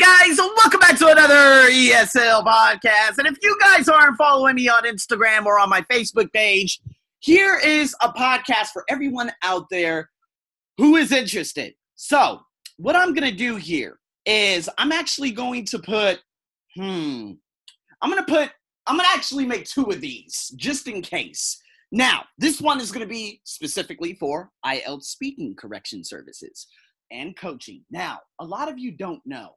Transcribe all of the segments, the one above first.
Guys, welcome back to another ESL podcast. And if you guys aren't following me on Instagram or on my Facebook page, here is a podcast for everyone out there who is interested. So, what I'm going to do here is I'm actually going to put, hmm, I'm going to put, I'm going to actually make two of these just in case. Now, this one is going to be specifically for IELTS speaking correction services and coaching. Now, a lot of you don't know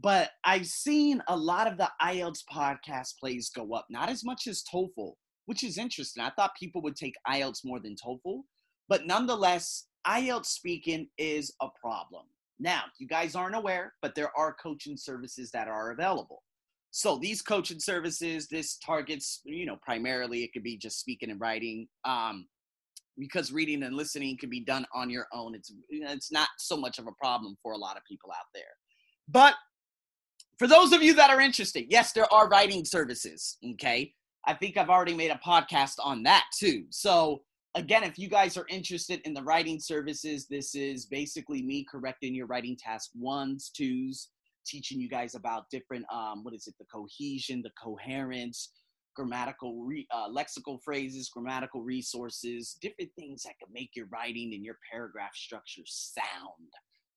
but I've seen a lot of the IELTS podcast plays go up, not as much as TOEFL, which is interesting. I thought people would take IELTS more than TOEFL, but nonetheless, IELTS speaking is a problem. Now, you guys aren't aware, but there are coaching services that are available. So these coaching services, this targets, you know, primarily it could be just speaking and writing. Um, because reading and listening can be done on your own. It's it's not so much of a problem for a lot of people out there. But for those of you that are interested, yes, there are writing services. Okay. I think I've already made a podcast on that too. So, again, if you guys are interested in the writing services, this is basically me correcting your writing task ones, twos, teaching you guys about different, um, what is it, the cohesion, the coherence, grammatical, re, uh, lexical phrases, grammatical resources, different things that can make your writing and your paragraph structure sound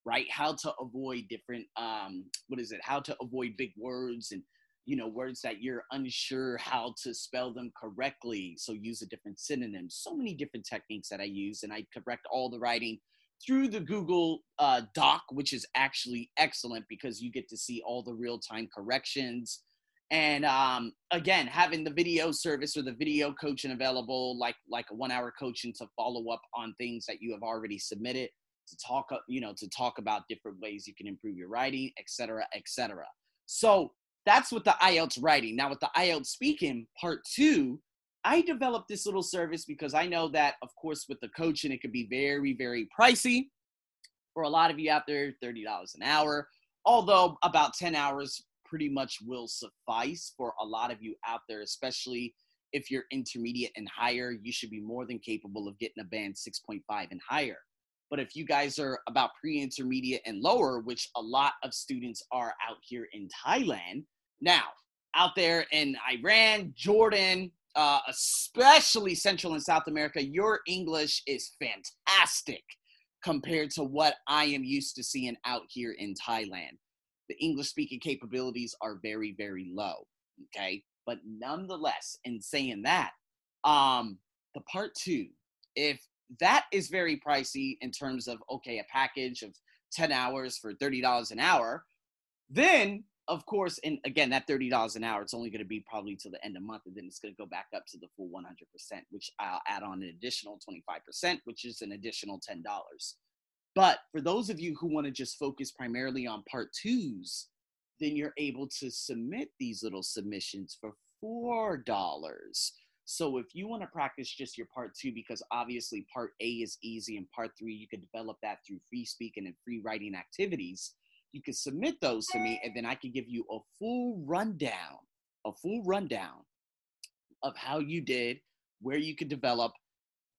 right? How to avoid different, um, what is it? How to avoid big words and, you know, words that you're unsure how to spell them correctly. So use a different synonym. So many different techniques that I use, and I correct all the writing through the Google uh, Doc, which is actually excellent because you get to see all the real time corrections. And um, again, having the video service or the video coaching available, like like a one hour coaching to follow up on things that you have already submitted to talk, uh, you know, to talk about different ways you can improve your writing, etc., etc. So that's with the IELTS writing. Now with the IELTS speaking part two, I developed this little service because I know that, of course, with the coaching, it could be very, very pricey for a lot of you out there. Thirty dollars an hour, although about ten hours pretty much will suffice for a lot of you out there, especially if you're intermediate and higher, you should be more than capable of getting a band 6.5 and higher. But if you guys are about pre intermediate and lower, which a lot of students are out here in Thailand, now out there in Iran, Jordan, uh, especially Central and South America, your English is fantastic compared to what I am used to seeing out here in Thailand. The English speaking capabilities are very, very low. Okay. But nonetheless, in saying that, um, the part two, if that is very pricey in terms of okay, a package of 10 hours for $30 an hour. Then, of course, and again, that $30 an hour, it's only going to be probably till the end of month, and then it's going to go back up to the full 100%, which I'll add on an additional 25%, which is an additional $10. But for those of you who want to just focus primarily on part twos, then you're able to submit these little submissions for $4 so if you want to practice just your part two, because obviously part A is easy and part three, you can develop that through free speaking and free writing activities. You can submit those to me, and then I can give you a full rundown, a full rundown of how you did, where you could develop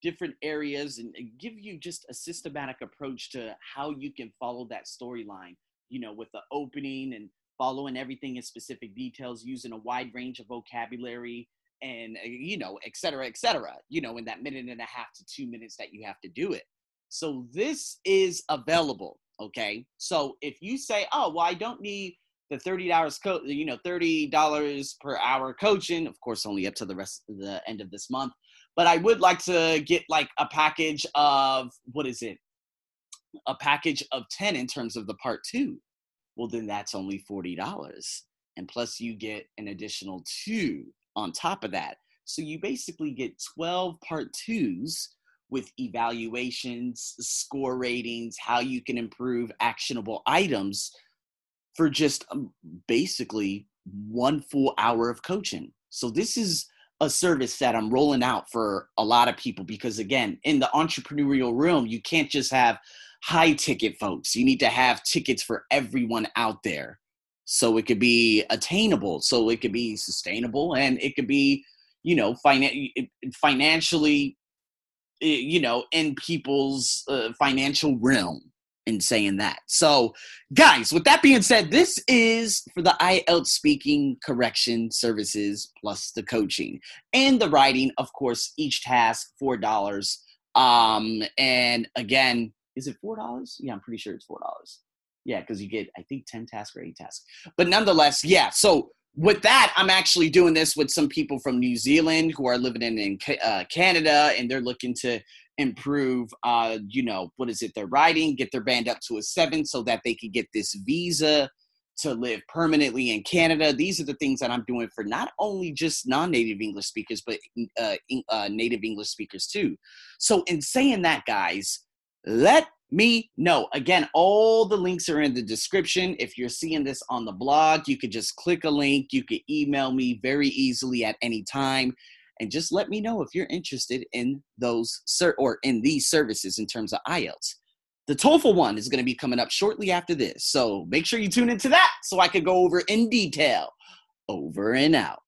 different areas, and give you just a systematic approach to how you can follow that storyline. You know, with the opening and following everything in specific details, using a wide range of vocabulary and uh, you know, et cetera, et cetera, you know, in that minute and a half to two minutes that you have to do it. So this is available. Okay. So if you say, oh, well, I don't need the thirty dollars, co- you know, thirty dollars per hour coaching, of course, only up to the rest of the end of this month. But I would like to get like a package of what is it? A package of ten in terms of the part two. Well, then that's only forty dollars, and plus you get an additional two on top of that. So you basically get 12 part twos with evaluations, score ratings, how you can improve actionable items for just um, basically one full hour of coaching. So this is a service that I'm rolling out for a lot of people because again, in the entrepreneurial realm, you can't just have high ticket folks. You need to have tickets for everyone out there so it could be attainable so it could be sustainable and it could be you know finan- financially you know in people's uh, financial realm in saying that. So, guys, with that being said, this is for the IELTS speaking correction services plus the coaching and the writing. Of course, each task four dollars. Um, and again, is it four dollars? Yeah, I'm pretty sure it's four dollars. Yeah, because you get I think ten tasks or eight tasks. But nonetheless, yeah. So with that, I'm actually doing this with some people from New Zealand who are living in, in uh, Canada, and they're looking to improve, uh, you know, what is it, their writing, get their band up to a seven so that they can get this visa to live permanently in Canada. These are the things that I'm doing for not only just non-native English speakers, but uh, uh, native English speakers too. So in saying that, guys, let me No. Again, all the links are in the description. If you're seeing this on the blog, you could just click a link. You could email me very easily at any time. And just let me know if you're interested in those or in these services in terms of IELTS. The TOEFL one is going to be coming up shortly after this. So make sure you tune into that so I could go over in detail. Over and out.